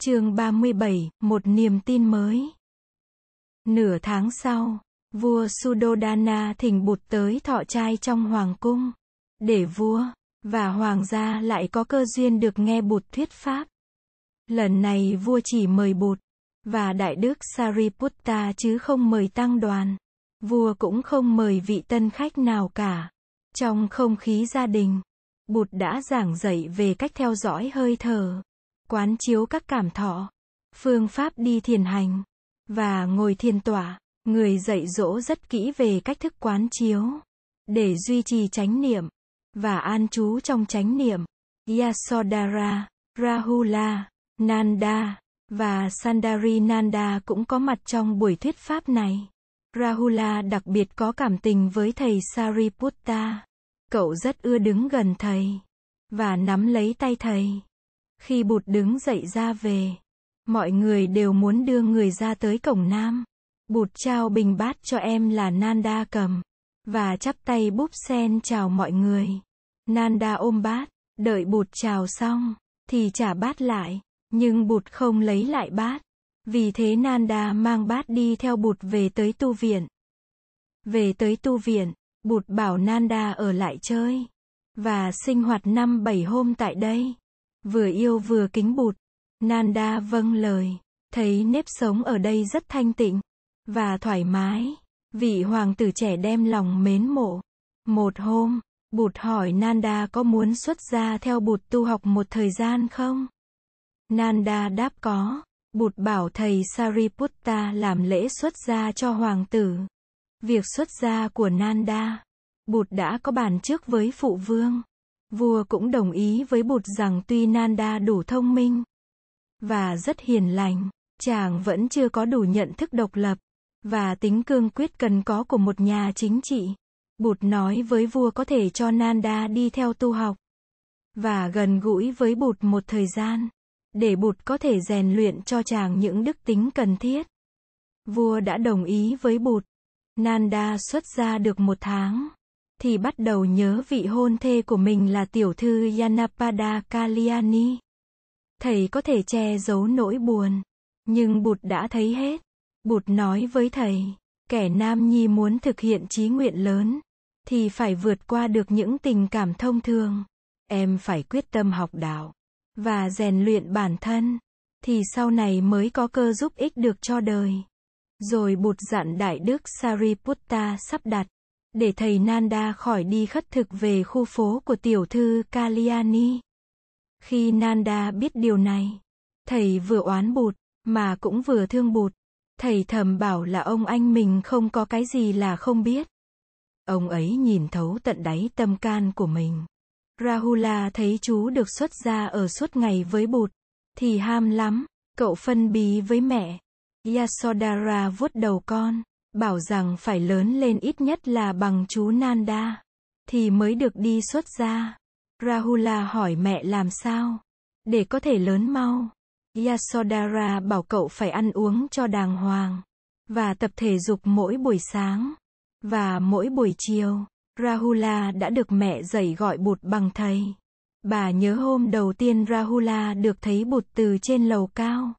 chương 37, một niềm tin mới. Nửa tháng sau, vua Sudodana thỉnh bụt tới thọ trai trong hoàng cung, để vua và hoàng gia lại có cơ duyên được nghe bụt thuyết pháp. Lần này vua chỉ mời bụt và đại đức Sariputta chứ không mời tăng đoàn. Vua cũng không mời vị tân khách nào cả. Trong không khí gia đình, Bụt đã giảng dạy về cách theo dõi hơi thở, quán chiếu các cảm thọ, phương pháp đi thiền hành và ngồi thiền tọa. Người dạy dỗ rất kỹ về cách thức quán chiếu để duy trì chánh niệm và an trú trong chánh niệm. Yasodhara, Rahula, Nanda và Sandari Nanda cũng có mặt trong buổi thuyết pháp này. Rahula đặc biệt có cảm tình với thầy Sariputta. Cậu rất ưa đứng gần thầy và nắm lấy tay thầy. Khi Bụt đứng dậy ra về, mọi người đều muốn đưa người ra tới cổng nam. Bụt trao bình bát cho em là Nanda cầm và chắp tay búp sen chào mọi người. Nanda ôm bát, đợi Bụt chào xong thì trả bát lại, nhưng Bụt không lấy lại bát. Vì thế Nanda mang bát đi theo Bụt về tới tu viện. Về tới tu viện, Bụt bảo Nanda ở lại chơi và sinh hoạt năm bảy hôm tại đây. Vừa yêu vừa kính Bụt. Nanda vâng lời, thấy nếp sống ở đây rất thanh tịnh và thoải mái. Vị hoàng tử trẻ đem lòng mến mộ. Một hôm, Bụt hỏi Nanda có muốn xuất gia theo Bụt tu học một thời gian không? Nanda đáp có. Bụt bảo thầy Sariputta làm lễ xuất gia cho hoàng tử. Việc xuất gia của Nanda, Bụt đã có bàn trước với phụ vương. Vua cũng đồng ý với Bụt rằng tuy Nanda đủ thông minh và rất hiền lành, chàng vẫn chưa có đủ nhận thức độc lập và tính cương quyết cần có của một nhà chính trị. Bụt nói với vua có thể cho Nanda đi theo tu học và gần gũi với Bụt một thời gian để Bụt có thể rèn luyện cho chàng những đức tính cần thiết. Vua đã đồng ý với Bụt. Nanda xuất gia được một tháng, thì bắt đầu nhớ vị hôn thê của mình là tiểu thư Yanapada Kalyani. Thầy có thể che giấu nỗi buồn, nhưng Bụt đã thấy hết. Bụt nói với thầy, kẻ nam nhi muốn thực hiện chí nguyện lớn, thì phải vượt qua được những tình cảm thông thường. Em phải quyết tâm học đạo và rèn luyện bản thân, thì sau này mới có cơ giúp ích được cho đời. Rồi Bụt dặn Đại Đức Sariputta sắp đặt, để thầy Nanda khỏi đi khất thực về khu phố của tiểu thư Kalyani. Khi Nanda biết điều này, thầy vừa oán Bụt, mà cũng vừa thương Bụt. Thầy thầm bảo là ông anh mình không có cái gì là không biết. Ông ấy nhìn thấu tận đáy tâm can của mình. Rahula thấy chú được xuất gia ở suốt ngày với bụt, thì ham lắm, cậu phân bí với mẹ. Yasodhara vuốt đầu con, bảo rằng phải lớn lên ít nhất là bằng chú Nanda, thì mới được đi xuất gia. Rahula hỏi mẹ làm sao, để có thể lớn mau. Yasodhara bảo cậu phải ăn uống cho đàng hoàng, và tập thể dục mỗi buổi sáng, và mỗi buổi chiều. Rahula đã được mẹ dạy gọi bụt bằng thầy. Bà nhớ hôm đầu tiên Rahula được thấy bụt từ trên lầu cao.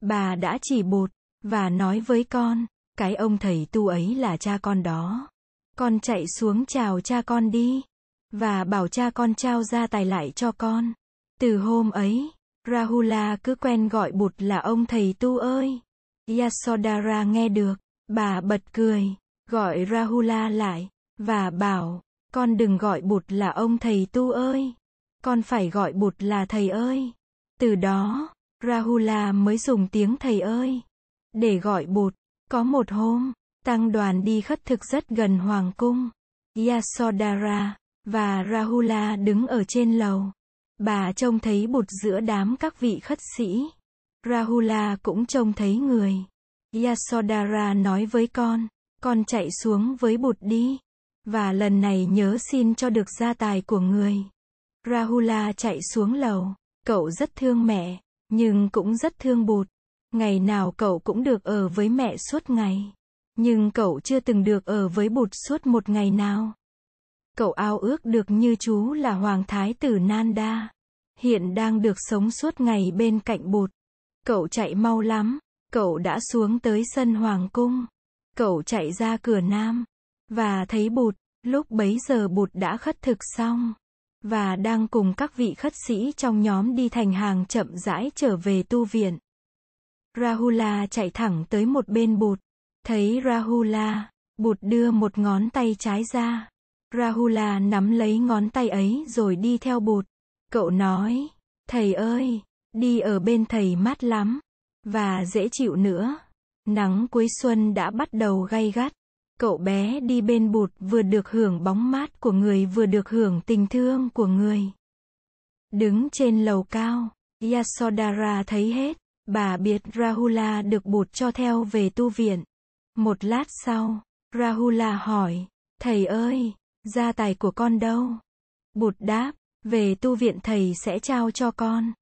Bà đã chỉ bụt, và nói với con, cái ông thầy tu ấy là cha con đó. Con chạy xuống chào cha con đi, và bảo cha con trao ra tài lại cho con. Từ hôm ấy, Rahula cứ quen gọi bụt là ông thầy tu ơi. Yasodhara nghe được, bà bật cười, gọi Rahula lại. Và bảo, con đừng gọi bụt là ông thầy tu ơi. Con phải gọi bụt là thầy ơi. Từ đó, Rahula mới dùng tiếng thầy ơi. Để gọi bụt. Có một hôm, tăng đoàn đi khất thực rất gần hoàng cung. Yasodhara và Rahula đứng ở trên lầu. Bà trông thấy bụt giữa đám các vị khất sĩ. Rahula cũng trông thấy người. Yasodhara nói với con, con chạy xuống với bụt đi. Và lần này nhớ xin cho được gia tài của người. Rahula chạy xuống lầu. Cậu rất thương mẹ, nhưng cũng rất thương bụt. Ngày nào cậu cũng được ở với mẹ suốt ngày. Nhưng cậu chưa từng được ở với bụt suốt một ngày nào. Cậu ao ước được như chú là Hoàng Thái tử Nanda. Hiện đang được sống suốt ngày bên cạnh bụt. Cậu chạy mau lắm, cậu đã xuống tới sân hoàng cung. Cậu chạy ra cửa nam, và thấy bụt, lúc bấy giờ bụt đã khất thực xong, và đang cùng các vị khất sĩ trong nhóm đi thành hàng chậm rãi trở về tu viện. Rahula chạy thẳng tới một bên bụt, thấy Rahula, bụt đưa một ngón tay trái ra. Rahula nắm lấy ngón tay ấy rồi đi theo bụt. Cậu nói, thầy ơi, đi ở bên thầy mát lắm, và dễ chịu nữa. Nắng cuối xuân đã bắt đầu gay gắt. Cậu bé đi bên bụt vừa được hưởng bóng mát của người vừa được hưởng tình thương của người. Đứng trên lầu cao, Yasodhara thấy hết, bà biết Rahula được bụt cho theo về tu viện. Một lát sau, Rahula hỏi, thầy ơi, gia tài của con đâu? Bụt đáp, về tu viện thầy sẽ trao cho con.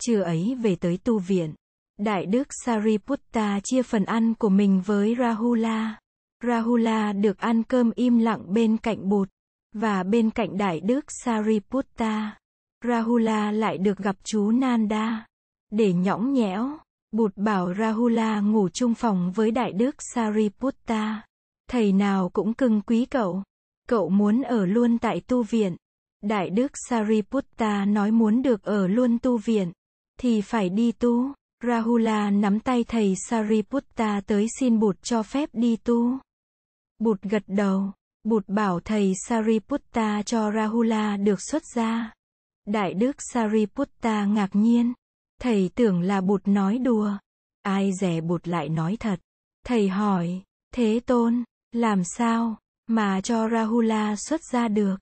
Trưa ấy về tới tu viện. Đại đức Sariputta chia phần ăn của mình với Rahula. Rahula được ăn cơm im lặng bên cạnh bụt, và bên cạnh đại đức Sariputta. Rahula lại được gặp chú Nanda. Để nhõng nhẽo, bụt bảo Rahula ngủ chung phòng với đại đức Sariputta. Thầy nào cũng cưng quý cậu. Cậu muốn ở luôn tại tu viện. Đại đức Sariputta nói muốn được ở luôn tu viện, thì phải đi tu. Rahula nắm tay thầy Sariputta tới xin Bụt cho phép đi tu. Bụt gật đầu. Bụt bảo thầy Sariputta cho Rahula được xuất gia. Đại đức Sariputta ngạc nhiên. Thầy tưởng là Bụt nói đùa. Ai dè Bụt lại nói thật. Thầy hỏi, Thế Tôn, làm sao mà cho Rahula xuất ra được?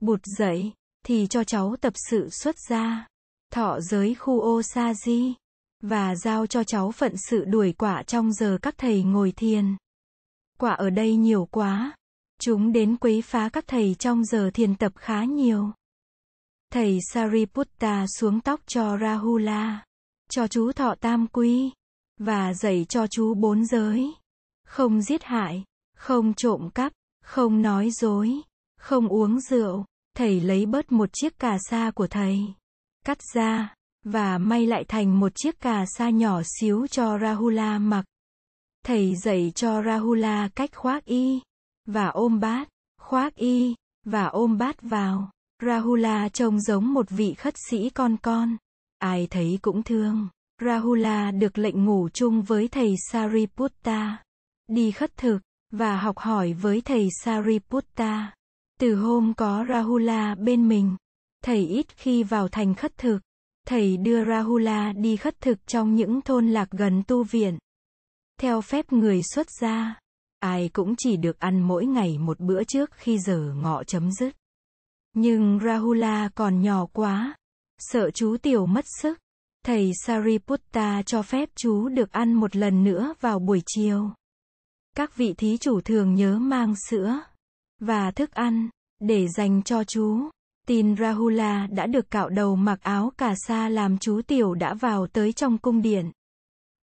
Bụt dậy, thì cho cháu tập sự xuất ra Thọ giới khu di và giao cho cháu phận sự đuổi quả trong giờ các thầy ngồi thiền. Quả ở đây nhiều quá. Chúng đến quấy phá các thầy trong giờ thiền tập khá nhiều. Thầy Sariputta xuống tóc cho Rahula, cho chú thọ tam quy, và dạy cho chú bốn giới. Không giết hại, không trộm cắp, không nói dối, không uống rượu. Thầy lấy bớt một chiếc cà sa của thầy, cắt ra, và may lại thành một chiếc cà sa nhỏ xíu cho Rahula mặc. Thầy dạy cho Rahula cách khoác y, và ôm bát, khoác y, và ôm bát vào. Rahula trông giống một vị khất sĩ con con. Ai thấy cũng thương. Rahula được lệnh ngủ chung với thầy Sariputta. Đi khất thực, và học hỏi với thầy Sariputta. Từ hôm có Rahula bên mình, thầy ít khi vào thành khất thực. Thầy đưa Rahula đi khất thực trong những thôn lạc gần tu viện. Theo phép người xuất gia, ai cũng chỉ được ăn mỗi ngày một bữa trước khi giờ ngọ chấm dứt. Nhưng Rahula còn nhỏ quá, sợ chú tiểu mất sức. Thầy Sariputta cho phép chú được ăn một lần nữa vào buổi chiều. Các vị thí chủ thường nhớ mang sữa và thức ăn để dành cho chú. Tin Rahula đã được cạo đầu mặc áo cà sa làm chú tiểu đã vào tới trong cung điện.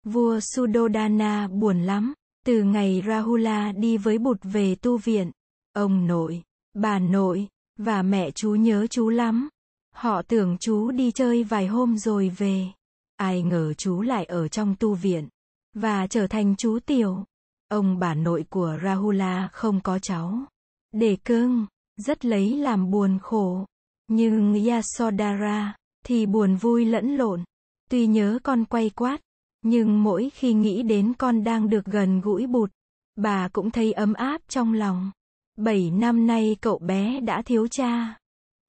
Vua Sudodana buồn lắm, từ ngày Rahula đi với bụt về tu viện. Ông nội, bà nội, và mẹ chú nhớ chú lắm. Họ tưởng chú đi chơi vài hôm rồi về. Ai ngờ chú lại ở trong tu viện. Và trở thành chú tiểu. Ông bà nội của Rahula không có cháu. Để cương rất lấy làm buồn khổ. Nhưng Yasodhara, thì buồn vui lẫn lộn. Tuy nhớ con quay quát, nhưng mỗi khi nghĩ đến con đang được gần gũi bụt, bà cũng thấy ấm áp trong lòng. Bảy năm nay cậu bé đã thiếu cha.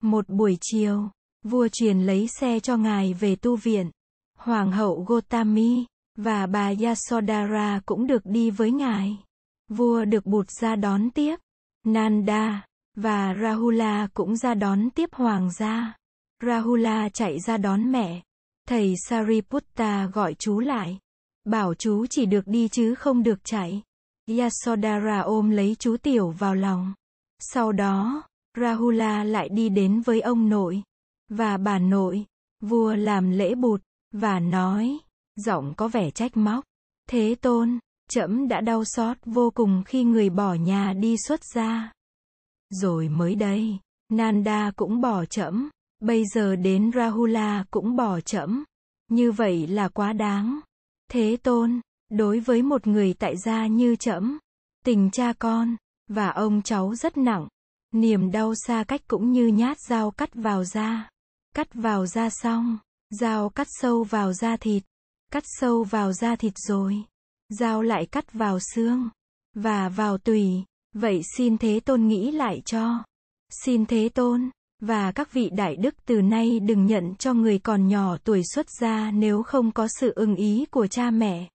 Một buổi chiều, vua truyền lấy xe cho ngài về tu viện. Hoàng hậu Gotami, và bà Yasodhara cũng được đi với ngài. Vua được bụt ra đón tiếp. Nanda, và Rahula cũng ra đón tiếp hoàng gia. Rahula chạy ra đón mẹ. Thầy Sariputta gọi chú lại. Bảo chú chỉ được đi chứ không được chạy. Yasodhara ôm lấy chú tiểu vào lòng. Sau đó, Rahula lại đi đến với ông nội và bà nội. Vua làm lễ bụt và nói, giọng có vẻ trách móc. Thế tôn, trẫm đã đau xót vô cùng khi người bỏ nhà đi xuất gia. Rồi mới đây, Nanda cũng bỏ trẫm. bây giờ đến Rahula cũng bỏ trẫm. Như vậy là quá đáng. Thế tôn, đối với một người tại gia như trẫm, tình cha con, và ông cháu rất nặng. Niềm đau xa cách cũng như nhát dao cắt vào da. Cắt vào da xong, dao cắt sâu vào da thịt. Cắt sâu vào da thịt rồi. Dao lại cắt vào xương. Và vào tùy. Vậy xin Thế Tôn nghĩ lại cho. Xin Thế Tôn, và các vị đại đức từ nay đừng nhận cho người còn nhỏ tuổi xuất gia nếu không có sự ưng ý của cha mẹ.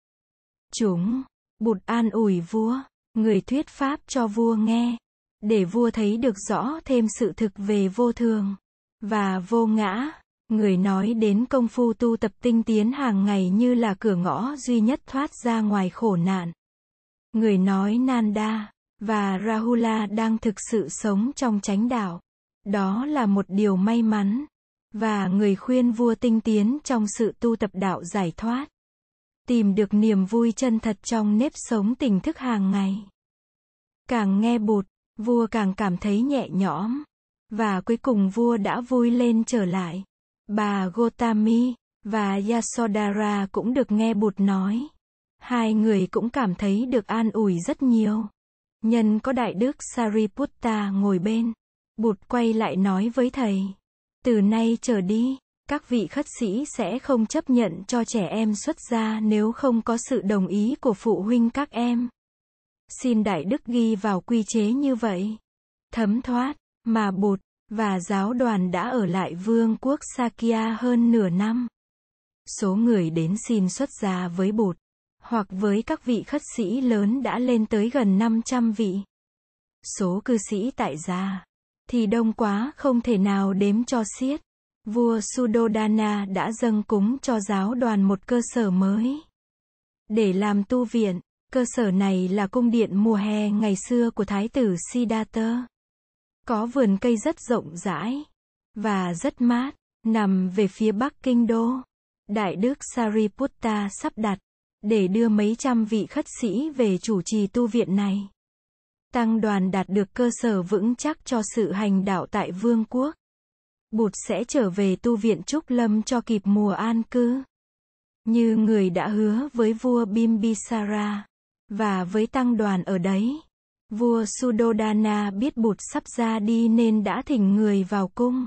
Chúng, bụt an ủi vua, người thuyết pháp cho vua nghe, để vua thấy được rõ thêm sự thực về vô thường và vô ngã. Người nói đến công phu tu tập tinh tiến hàng ngày như là cửa ngõ duy nhất thoát ra ngoài khổ nạn. Người nói Nanda và Rahula đang thực sự sống trong chánh đạo. Đó là một điều may mắn. Và người khuyên vua tinh tiến trong sự tu tập đạo giải thoát. Tìm được niềm vui chân thật trong nếp sống tỉnh thức hàng ngày. Càng nghe bụt, vua càng cảm thấy nhẹ nhõm. Và cuối cùng vua đã vui lên trở lại. Bà Gotami và Yasodhara cũng được nghe bụt nói. Hai người cũng cảm thấy được an ủi rất nhiều. Nhân có đại đức Sariputta ngồi bên. Bụt quay lại nói với thầy. Từ nay trở đi, các vị khất sĩ sẽ không chấp nhận cho trẻ em xuất gia nếu không có sự đồng ý của phụ huynh các em. Xin Đại Đức ghi vào quy chế như vậy. Thấm thoát, mà bột và giáo đoàn đã ở lại vương quốc Sakya hơn nửa năm. Số người đến xin xuất gia với bột hoặc với các vị khất sĩ lớn đã lên tới gần 500 vị. Số cư sĩ tại gia thì đông quá không thể nào đếm cho xiết. Vua Sudodana đã dâng cúng cho giáo đoàn một cơ sở mới. Để làm tu viện, cơ sở này là cung điện mùa hè ngày xưa của Thái tử Siddhartha. Có vườn cây rất rộng rãi và rất mát, nằm về phía bắc kinh đô. Đại đức Sariputta sắp đặt để đưa mấy trăm vị khất sĩ về chủ trì tu viện này. Tăng đoàn đạt được cơ sở vững chắc cho sự hành đạo tại vương quốc. Bụt sẽ trở về tu viện Trúc Lâm cho kịp mùa an cư. Như người đã hứa với vua Bimbisara, và với tăng đoàn ở đấy. Vua Sudodana biết Bụt sắp ra đi nên đã thỉnh người vào cung.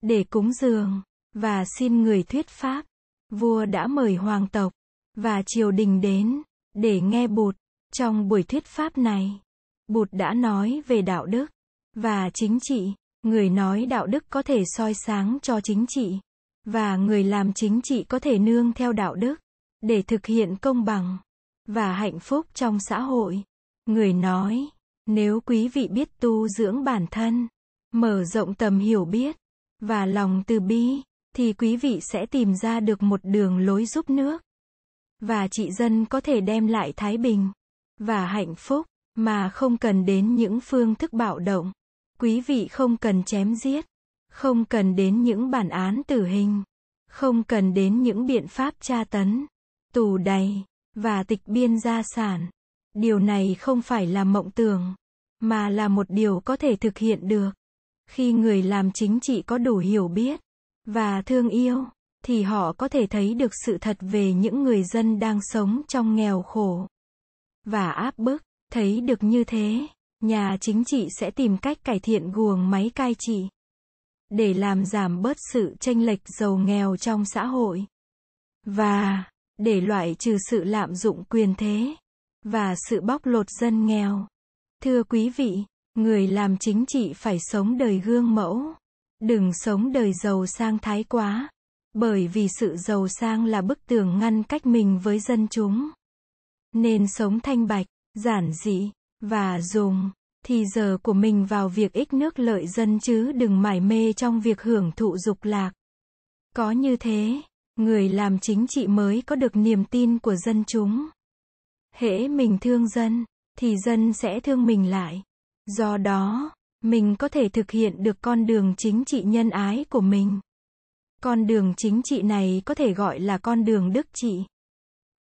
Để cúng dường, và xin người thuyết pháp. Vua đã mời hoàng tộc, và triều đình đến, để nghe Bụt. Trong buổi thuyết pháp này, Bụt đã nói về đạo đức và chính trị. Người nói đạo đức có thể soi sáng cho chính trị và người làm chính trị có thể nương theo đạo đức để thực hiện công bằng và hạnh phúc trong xã hội. Người nói, nếu quý vị biết tu dưỡng bản thân, mở rộng tầm hiểu biết và lòng từ bi, thì quý vị sẽ tìm ra được một đường lối giúp nước và trị dân có thể đem lại thái bình và hạnh phúc mà không cần đến những phương thức bạo động. Quý vị không cần chém giết, không cần đến những bản án tử hình, không cần đến những biện pháp tra tấn, tù đầy và tịch biên gia sản. Điều này không phải là mộng tưởng, mà là một điều có thể thực hiện được. Khi người làm chính trị có đủ hiểu biết và thương yêu, thì họ có thể thấy được sự thật về những người dân đang sống trong nghèo khổ và áp bức. Thấy được như thế, nhà chính trị sẽ tìm cách cải thiện guồng máy cai trị để làm giảm bớt sự tranh lệch giàu nghèo trong xã hội và để loại trừ sự lạm dụng quyền thế và sự bóc lột dân nghèo. Thưa quý vị, người làm chính trị phải sống đời gương mẫu, đừng sống đời giàu sang thái quá, bởi vì sự giàu sang là bức tường ngăn cách mình với dân chúng. Nên sống thanh bạch, giản dị, và dùng thì giờ của mình vào việc ích nước lợi dân chứ đừng mải mê trong việc hưởng thụ dục lạc. Có như thế, người làm chính trị mới có được niềm tin của dân chúng. Hễ mình thương dân, thì dân sẽ thương mình lại. Do đó, mình có thể thực hiện được con đường chính trị nhân ái của mình. Con đường chính trị này có thể gọi là con đường đức trị.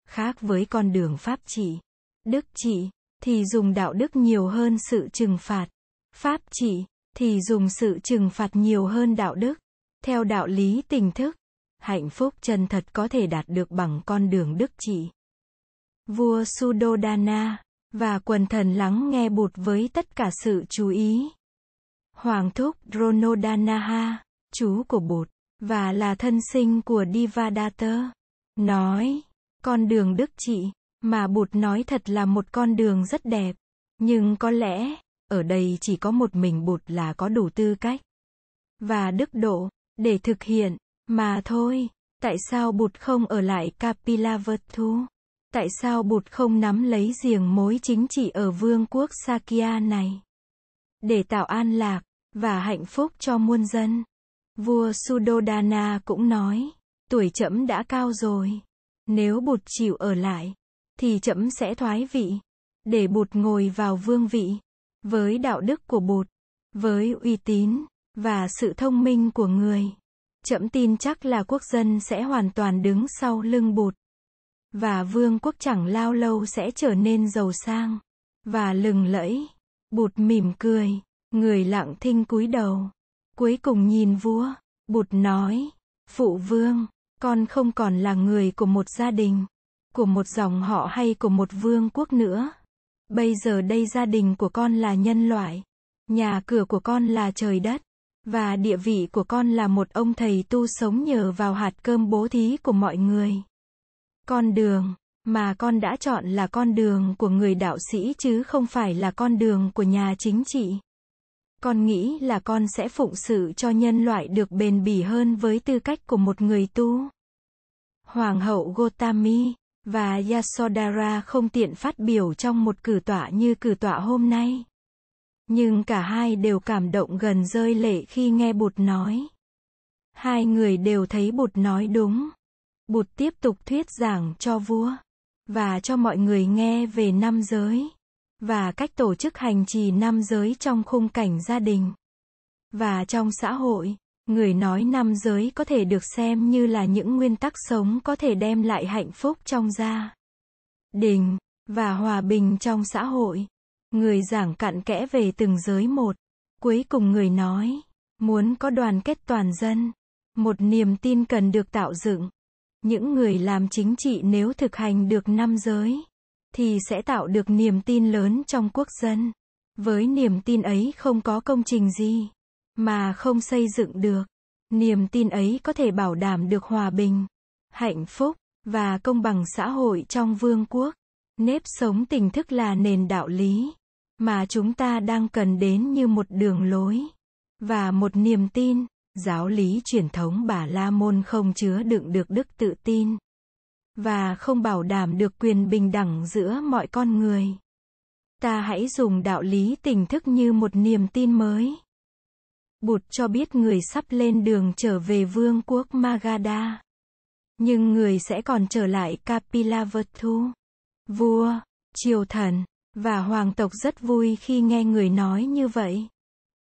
Khác với con đường pháp trị, đức trị thì dùng đạo đức nhiều hơn sự trừng phạt. Pháp trị thì dùng sự trừng phạt nhiều hơn đạo đức. Theo đạo lý tình thức, Hạnh phúc chân thật có thể đạt được bằng con đường đức trị. Vua Sudodana và quần thần lắng nghe bụt với tất cả sự chú ý. Hoàng thúc Dronodanaha, chú của bụt, và là thân sinh của Divadatta, nói, con đường đức trị, mà bụt nói thật là một con đường rất đẹp. Nhưng có lẽ, ở đây chỉ có một mình bụt là có đủ tư cách và đức độ để thực hiện mà thôi. Tại sao bụt không ở lại Kapilavatthu? Tại sao bụt không nắm lấy giềng mối chính trị ở vương quốc Sakya này? Để tạo an lạc và hạnh phúc cho muôn dân. Vua Sudodana cũng nói, tuổi trẫm đã cao rồi. Nếu bụt chịu ở lại, thì trẫm sẽ thoái vị, để bụt ngồi vào vương vị, với đạo đức của bụt, với uy tín, và sự thông minh của người. Trẫm tin chắc là quốc dân sẽ hoàn toàn đứng sau lưng bụt. Và vương quốc chẳng lao lâu sẽ trở nên giàu sang, và lừng lẫy. Bụt mỉm cười, người lặng thinh cúi đầu. Cuối cùng nhìn vua, bụt nói, phụ vương, con không còn là người của một gia đình, của một dòng họ hay của một vương quốc nữa. Bây giờ đây gia đình của con là nhân loại. Nhà cửa của con là trời đất. Và địa vị của con là một ông thầy tu sống nhờ vào hạt cơm bố thí của mọi người. Con đường mà con đã chọn là con đường của người đạo sĩ chứ không phải là con đường của nhà chính trị. Con nghĩ là con sẽ phụng sự cho nhân loại được bền bỉ hơn với tư cách của một người tu. Hoàng hậu Gotami và Yasodhara không tiện phát biểu trong một cử tọa như cử tọa hôm nay. Nhưng cả hai đều cảm động gần rơi lệ khi nghe Bụt nói. Hai người đều thấy Bụt nói đúng. Bụt tiếp tục thuyết giảng cho vua và cho mọi người nghe về năm giới và cách tổ chức hành trì năm giới trong khung cảnh gia đình và trong xã hội. Người nói năm giới có thể được xem như là những nguyên tắc sống có thể đem lại hạnh phúc trong gia đình và hòa bình trong xã hội. Người giảng cặn kẽ về từng giới một. Cuối cùng người nói, muốn có đoàn kết toàn dân, một niềm tin cần được tạo dựng. Những người làm chính trị nếu thực hành được năm giới, thì sẽ tạo được niềm tin lớn trong quốc dân. Với niềm tin ấy không có công trình gì mà không xây dựng được. Niềm tin ấy có thể bảo đảm được hòa bình, hạnh phúc và công bằng xã hội trong vương quốc. Nếp sống tình thức là nền đạo lý mà chúng ta đang cần đến như một đường lối và một niềm tin. Giáo lý truyền thống Bà La Môn không chứa đựng được đức tự tin và không bảo đảm được quyền bình đẳng giữa mọi con người. Ta hãy dùng đạo lý tỉnh thức như một niềm tin mới. Bụt cho biết người sắp lên đường trở về vương quốc Magadha. Nhưng người sẽ còn trở lại Kapilavatthu. Vua, triều thần, và hoàng tộc rất vui khi nghe người nói như vậy.